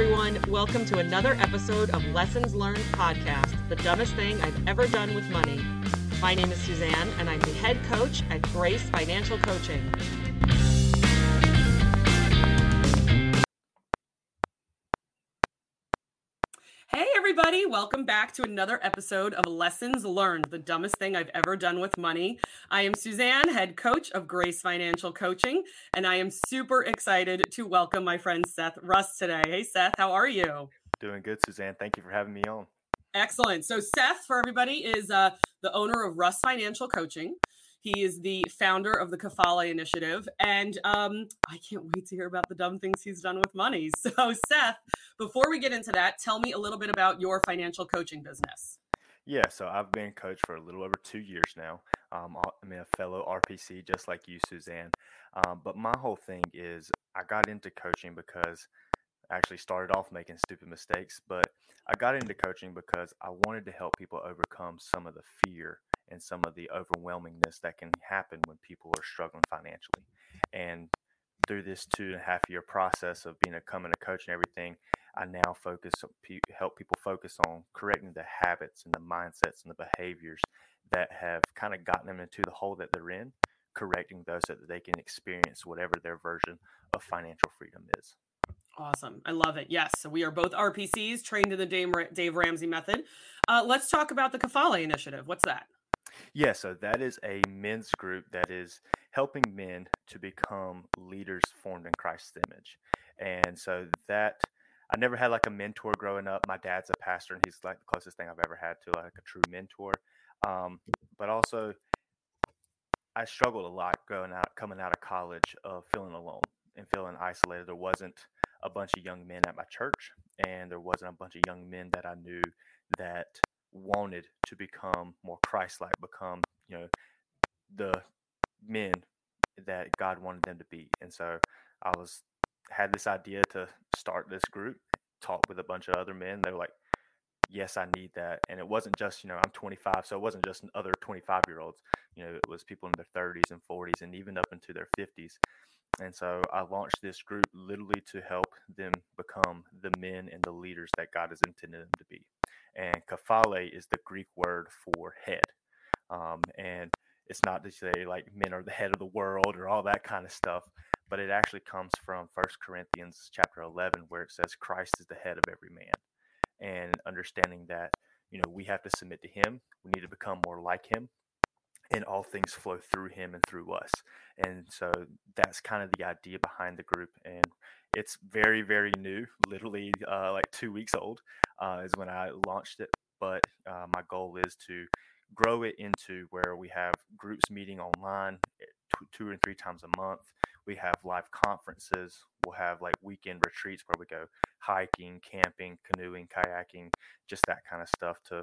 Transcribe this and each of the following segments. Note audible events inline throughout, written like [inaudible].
everyone. Welcome to another episode of Lessons Learned podcast, the dumbest thing I've ever done with money. My name is Suzanne, and I'm the head coach at Grace Financial Coaching. Welcome back to another episode of Lessons Learned, the dumbest thing I've ever done with money. I am Suzanne, head coach of Grace Financial Coaching, and I am super excited to welcome my friend Seth Russ today. Hey, Seth, how are you? Doing good, Suzanne. Thank you for having me on. Excellent. So, Seth, for everybody, is uh, the owner of Russ Financial Coaching. He is the founder of the Kephale Initiative, and um, I can't wait to hear about the dumb things he's done with money. [laughs] So, Seth, before we get into that, tell me a little bit about your financial coaching business. Yeah, so I've been a coach for a little over two years now. Um, I'm a fellow RPC, just like you, Suzanne. Um, but my whole thing is I got into coaching because I actually started off making stupid mistakes, but I got into coaching because I wanted to help people overcome some of the fear and some of the overwhelmingness that can happen when people are struggling financially. And through this two and a half year process of being a coming a coach and everything, I now focus help people focus on correcting the habits and the mindsets and the behaviors that have kind of gotten them into the hole that they're in, correcting those so that they can experience whatever their version of financial freedom is. Awesome. I love it. Yes. So we are both RPCs trained in the Dave, Ramsey method. Uh, let's talk about the Kephale initiative. What's that? Yeah, so that is a men's group that is helping men to become leaders formed in Christ's image. And so that I never had like a mentor growing up. My dad's a pastor, and he's like the closest thing I've ever had to like a true mentor. Um, but also, I struggled a lot going out, coming out of college, of feeling alone and feeling isolated. There wasn't a bunch of young men at my church, and there wasn't a bunch of young men that I knew that wanted to become more Christ-like, become you know the men that God wanted them to be. And so I was had this idea to start this group, talk with a bunch of other men. They were like, yes, I need that. And it wasn't just, you know, I'm 25, so it wasn't just other 25 year olds. You know, it was people in their 30s and 40s and even up into their 50s. And so I launched this group literally to help them become the men and the leaders that God has intended them to be. And kephale is the Greek word for head. Um, and it's not to say like men are the head of the world or all that kind of stuff, but it actually comes from First Corinthians chapter 11, where it says Christ is the head of every man. And understanding that, you know, we have to submit to him, we need to become more like him, and all things flow through him and through us. And so that's kind of the idea behind the group. And it's very, very new, [laughs] literally uh, like two weeks old uh, is when I launched it. But uh, my goal is to grow it into where we have groups meeting online eh, two or three times a month. We have live conferences. We'll have like weekend retreats where we go hiking, camping, canoeing, kayaking, just that kind of stuff to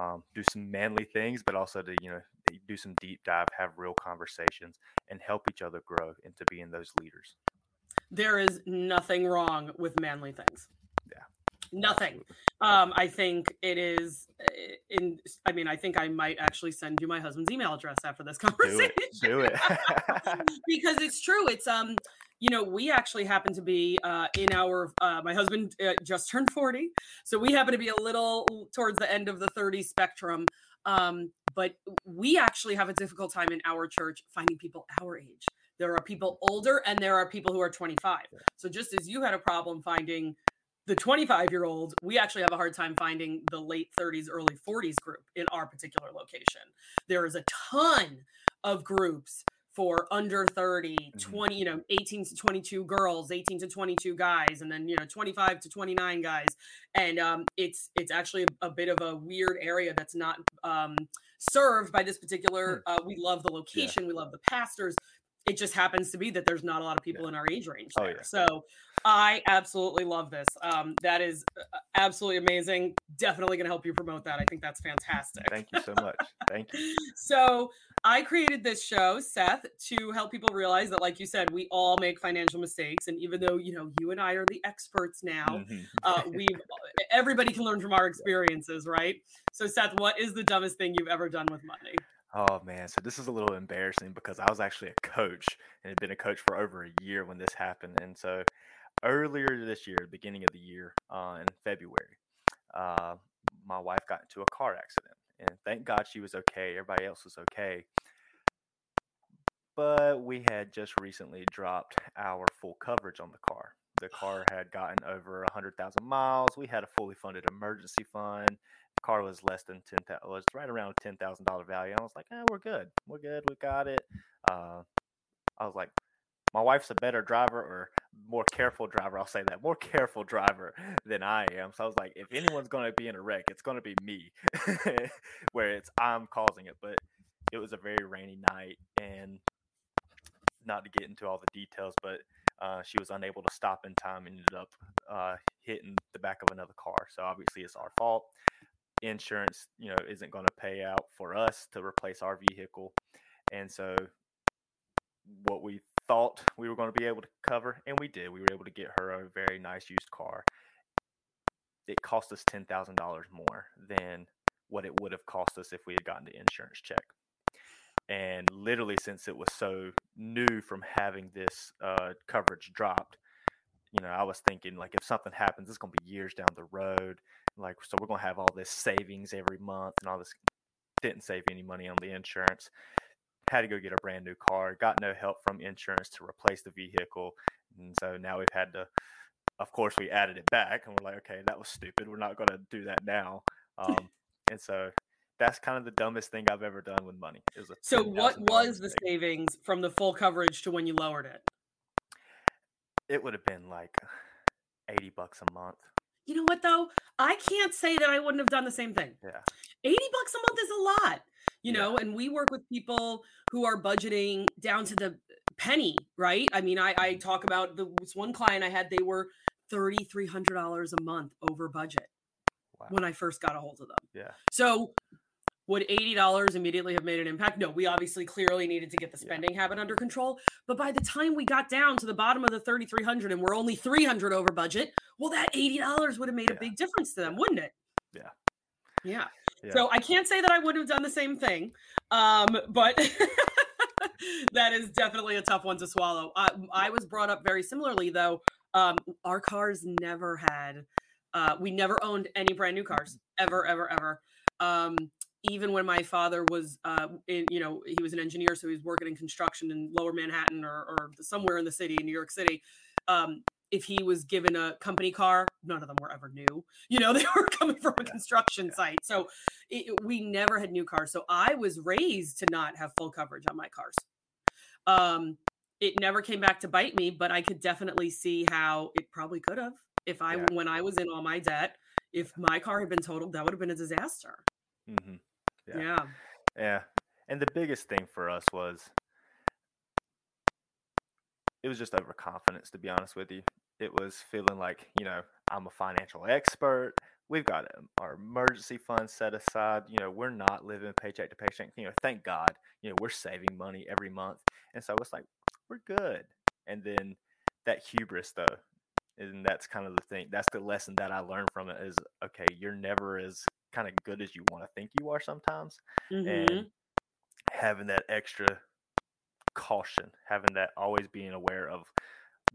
um, do some manly things, but also to you know do some deep dive, have real conversations, and help each other grow into being those leaders. There is nothing wrong with manly things. Yeah. Nothing. Um, I think it is eh, in. I mean, I think I might actually send you my husband's email address after this conversation. Do it. Do it. [laughs] [laughs] because it's true. It's um, you know, we actually happen to be uh, in our. Uh, my husband uh, just turned forty, so we happen to be a little towards the end of the thirty spectrum. Um, but we actually have a difficult time in our church finding people our age. There are people older and there are people who are 25. So just as you had a problem finding the 25 year old, we actually have a hard time finding the late 30s, early 40s group in our particular location. There is a ton of groups for under 30, mm-hmm. 20, you know, 18 to 22 girls, 18 to 22 guys, and then, you know, 25 to 29 guys. And um, it's, it's actually a, a, bit of a weird area that's not um, served by this particular, hmm. uh, we love the location. Yeah. We love the pastors it just happens to be that there's not a lot of people yeah. in our age range oh, there. Oh, yeah. So I absolutely love this. Um, that is uh, absolutely amazing. Definitely going to help you promote that. I think that's fantastic. Thank you so much. Thank you. [laughs] so I created this show, Seth, to help people realize that, like you said, we all make financial mistakes, and even though you know you and I are the experts now, mm-hmm. uh, we've everybody can learn from our [laughs] experiences, right? So, Seth, what is the dumbest thing you've ever done with money? Oh man, so this is a little embarrassing because I was actually a coach and had been a coach for over a year when this happened. And so earlier this year, beginning of the year, uh, in February, uh, my wife got into a car accident, and thank God she was okay. Everybody else was okay. But we had just recently dropped our full coverage on the car. The car had gotten over 100,000 miles. We had a fully funded emergency fund. Car was less than 10,000, was right around $10,000 value. I was like, oh, we're good. We're good. We got it. Uh, I was like, my wife's a better driver or more careful driver. [laughs] I'll say that more careful driver than I am. So I was like, if anyone's going to be in a wreck, it's going to be me, [laughs] where it's I'm causing it. But it was a very rainy night, and not to get into all the details, but uh, she was unable to stop in time and ended up uh, hitting the back of another car. So obviously, it's our fault. Insurance, you know, isn't going to pay out for us to replace our vehicle, and so what we thought we were going to be able to cover, and we did. We were able to get her a very nice used car. It cost us ten thousand dollars more than what it would have cost us if we had gotten the insurance check. And literally, since it was so new from having this uh, coverage dropped, you know, I was thinking like if something happens, it's going to be years down the road. Like, so we're going to have all this savings every month and all this. Didn't save any money on the insurance had to go get a brand new car, got no help from insurance to replace the vehicle. And so now we've had to, of course, we added it back and we're like, okay, that was stupid. We're not going to do that now. Um, and so that's kind of the dumbest thing I've ever done with money. So what was the savings from the full coverage to when you lowered it? It would have been like 80 bucks a month. You know what though? I can't say that I wouldn't have done the same thing. Yeah. 80 bucks a month is a lot you yeah. know and we work with people who are budgeting down to the penny right i mean i, I mm-hmm. talk about the this one client i had they were $3300 a month over budget wow. when i first got a hold of them yeah so would $80 immediately have made an impact no we obviously clearly needed to get the spending yeah. habit under control but by the time we got down to the bottom of the 3300 and we're only 300 over budget well that $80 would have made yeah. a big difference to them wouldn't it yeah yeah so I can't say that I would have done the same thing, um, but [laughs] that is definitely a tough one to swallow. I, I was brought up very similarly, though. Um, our cars never had, uh, we never owned any brand new cars ever, ever, ever. Um, even when my father was, uh, in, you know, he was an engineer, so he was working in construction in Lower Manhattan or, or somewhere in the city, in New York City. Um, if he was given a company car, none of them were ever new. [laughs] You know, they were coming from a construction site. So it, we never had new cars. So I was raised to not have full coverage on my cars. Um, it never came back to bite me, but I could definitely see how it probably could have. If I, yeah. when I was in all my debt, if my car had been totaled, that would have been a disaster. Mm-hmm. Yeah. yeah. Yeah. And the biggest thing for us was it was just overconfidence, to be honest with you it was feeling like you know i'm a financial expert we've got um, our emergency fund set aside you know we're not living paycheck to paycheck you know thank god you know we're saving money every month and so it's like we're good and then that hubris though and that's kind of the thing that's the lesson that i learned from it is okay you're never as kind of good as you want to think you are sometimes mm-hmm. and having that extra caution having that always being aware of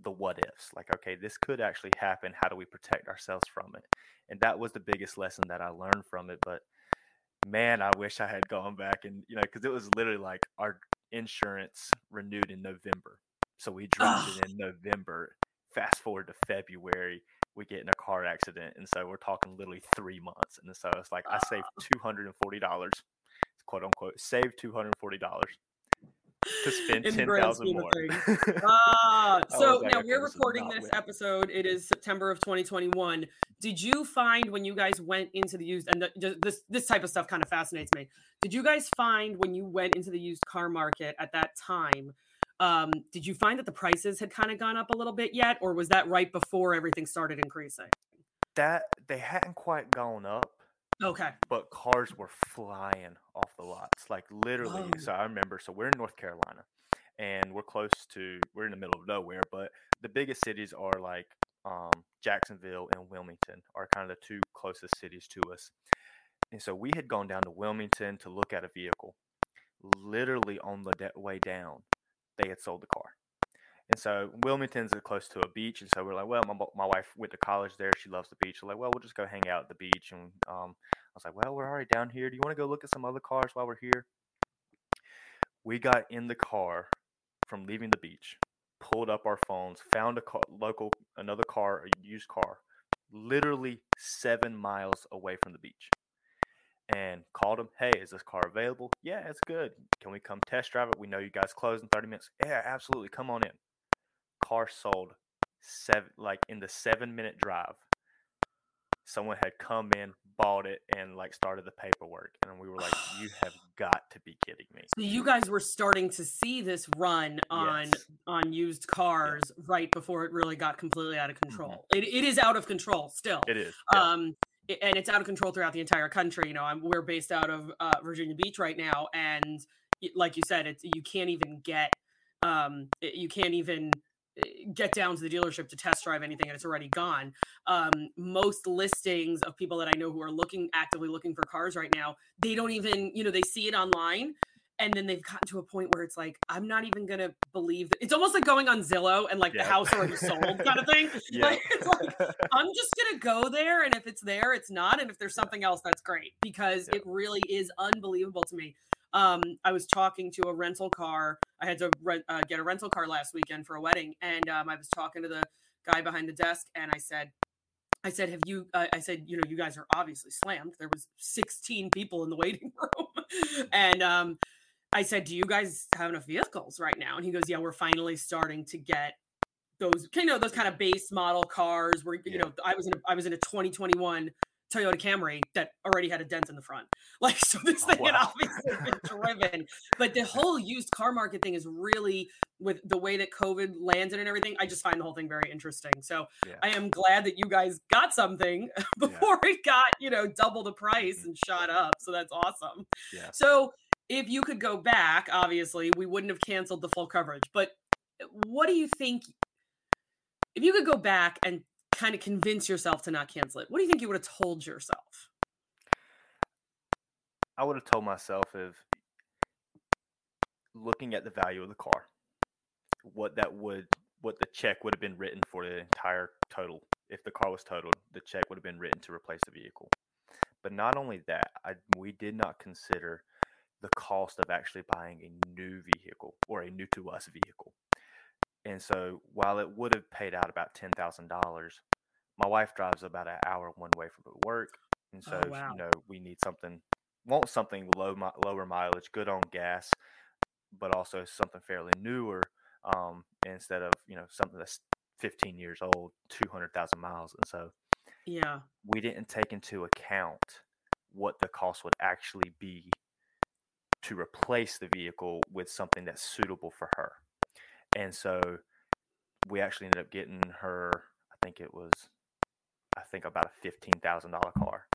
the what ifs like okay this could actually happen how do we protect ourselves from it and that was the biggest lesson that i learned from it but man i wish i had gone back and you know because it was literally like our insurance renewed in november so we dropped it in november fast forward to february we get in a car accident and so we're talking literally three months and so it's like i saved $240 quote unquote saved $240 to spend ten thousand more. [laughs] Ah, so now we're recording this win. episode. It is September of 2021. Did you find when you guys went into the used and the, this this type of stuff kind of fascinates me? Did you guys find when you went into the used car market at that time? Um, did you find that the prices had kind of gone up a little bit yet, or was that right before everything started increasing? That they hadn't quite gone up Okay. But cars were flying off the lots, like literally. Oh. So I remember. So we're in North Carolina, and we're close to. We're in the middle of nowhere, but the biggest cities are like um, Jacksonville and Wilmington are kind of the two closest cities to us. And so we had gone down to Wilmington to look at a vehicle. Literally on the de- way down, they had sold the car. And so Wilmington's close to a beach, and so we're like, well, my, my wife went to college there. She loves the beach. We're like, well, we'll just go hang out at the beach. And um, I was like, well, we're already down here. Do you want to go look at some other cars while we're here? We got in the car from leaving the beach, pulled up our phones, found a car, local another car, a used car, literally seven miles away from the beach and called him, Hey, is this car available? Yeah, it's good. Can we come test drive it? We know you guys close in 30 minutes. Yeah, absolutely. Come on in. Car sold seven like in the seven minute drive. Someone had come in, bought it, and like started the paperwork. And we were like, You have [sighs] got to be kidding me. So you guys were starting to see this run on Yes. on used cars right before it really got completely out of control. It, it is out of control still. It is. um and it's out of control throughout the entire country you know I'm, we're based out of uh, virginia beach right now and like you said it's you can't even get um you can't even uh, get down to the dealership to test drive anything and it's already gone. Um most listings of people that i know who are looking actively looking for cars right now they don't even you know they see it online and then they've gotten to a point where it's like i'm not even gonna believe that it's almost like going on zillow and like the house already sold kind of thing. [laughs] Yeah. like, it's like [laughs] I'm just go there, and if it's there, it's not, and if there's something else, that's great because Yeah. it really is unbelievable to me. Um, I was talking to a rental car. I had to rent, uh, get a rental car last weekend for a wedding, and um, I was talking to the guy behind the desk, and I said, I said, have you? Uh, I said, you know, you guys are obviously slammed. There was 16 people in the [laughs] waiting room, and um, I said, do you guys have enough vehicles right now? And he goes, yeah, we're finally starting to get those you know those kind of base model cars where you Yeah. know I was in a, I was in a 2021 Toyota Camry that already had a dent in the front. [laughs] Like so this Oh, thing had wow. obviously been [laughs] driven. But the whole used car market thing is really with the way that COVID landed and everything, I just find the whole thing very interesting. So Yeah. I am glad that you guys got something [laughs] before it got, you know, double the price mm-hmm. and shot up. So that's awesome. yeah. So if you could go back, obviously, we wouldn't have canceled the full coverage. But eh, what do you think? If you could go back and kind of convince yourself to not cancel it, what do you think you would have told yourself? I would have told myself if looking at the value of the car, what that would, what the check would have been written for the entire total. If the car was totaled, the check would have been written to replace the vehicle. But not only that, I, we did not consider the cost of actually buying a new vehicle or a new to us vehicle. And so while it would have paid out about ten thousand dollars, my wife drives about an hour one way from work, and so Oh, wow. you know we need something, want something low lower mileage, good on gas, but also something fairly newer, um, instead of you know something that's fifteen years old, two hundred thousand miles, and so Yeah. we didn't take into account what the cost would actually be to replace the vehicle with something that's suitable for her. And so we actually ended up getting her, I think it was, I think about a $15,000 car.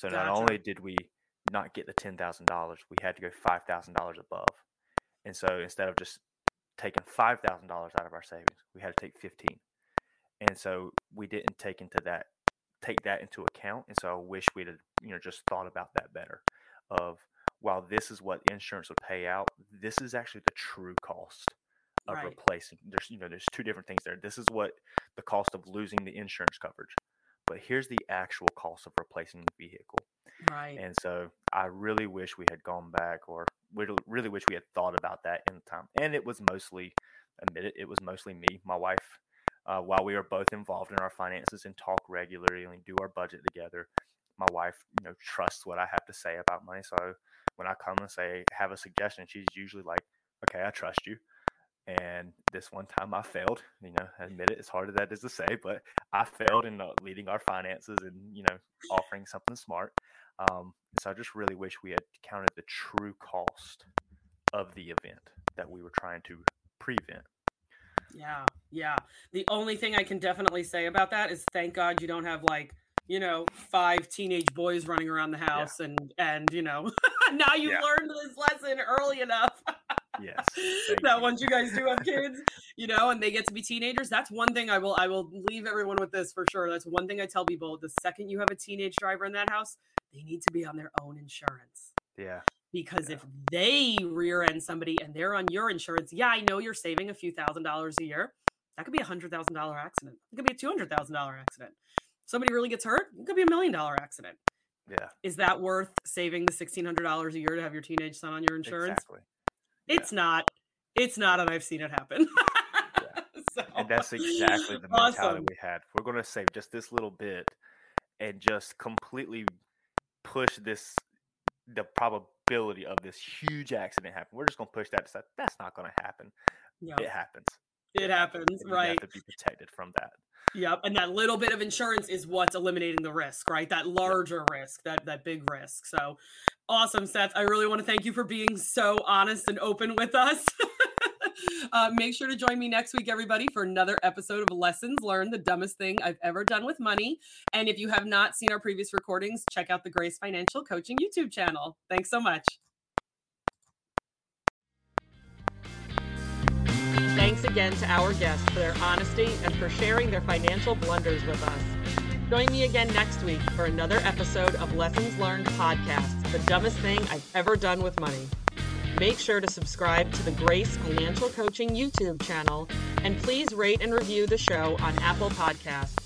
So not only did we not get the $10,000, we had to go $5,000 above. And so instead of just taking $5,000 out of our savings, we had to take 15. And so we didn't take into that take that into account. And so I wish we'd have, you know, just thought about that better. Of while this is what insurance would pay out, this is actually the true cost of Right. replacing. There's you know, there's two different things there. This is what the cost of losing the insurance coverage. But here's the actual cost of replacing the vehicle. Right. And so I really wish we had gone back or really, really wish we had thought about that in time. And it was mostly, admit it, it was mostly me, my wife. Uh, while we are both involved in our finances and talk regularly and do our budget together, my wife, you know, trusts what I have to say about money. So when I come and say, have a suggestion, she's usually like, okay, I trust you. And this one time I failed, you know, I admit it, as hard as that is to say, but I failed in uh, leading our finances and, you know, offering something smart. Um, so I just really wish we had counted the true cost of the event that we were trying to prevent. Yeah, yeah. The only thing I can definitely say about that is thank God you don't have like, you know, five teenage boys running around the house and and you know, [laughs] now you've Yeah. learned this lesson early enough. [laughs] Yes. that you. once you guys do have kids, you know, and they get to be teenagers, that's one thing I will I will leave everyone with this for sure. That's one thing I tell people. The second you have a teenage driver in that house, they need to be on their own insurance. Yeah. Because Yeah. if they rear end somebody and they're on your insurance, yeah, I know you're saving a few thousand dollars a year. That could be a hundred thousand dollar accident. It could be a two hundred thousand dollar accident. Somebody really gets hurt. It could be a million dollar accident. Yeah. Is that worth saving the sixteen hundred dollars a year to have your teenage son on your insurance? Exactly. It's not. It's not, and I've seen it happen. [laughs] so, And that's exactly the mentality awesome. we had. We're going to save just this little bit and just completely push this, the probability of this huge accident happen. We're just going to push that aside. That's not going to happen. Yeah, It happens. It happens, and You right? have to be protected from that. Yep. And that little bit of insurance is what's eliminating the risk, right? That larger risk, that that big risk. So awesome, Seth. I really want to thank you for being so honest and open with us. [laughs] uh, make sure to join me next week, everybody, for another episode of Lessons Learned, the dumbest thing I've ever done with money. And if you have not seen our previous recordings, check out the Grace Financial Coaching YouTube channel. Thanks so much. Again to our guests for their honesty and for sharing their financial blunders with us. Join me again next week for another episode of Lessons Learned Podcast, the dumbest thing I've ever done with money. Make sure to subscribe to the Grace Financial Coaching YouTube channel and please rate and review the show on Apple Podcasts.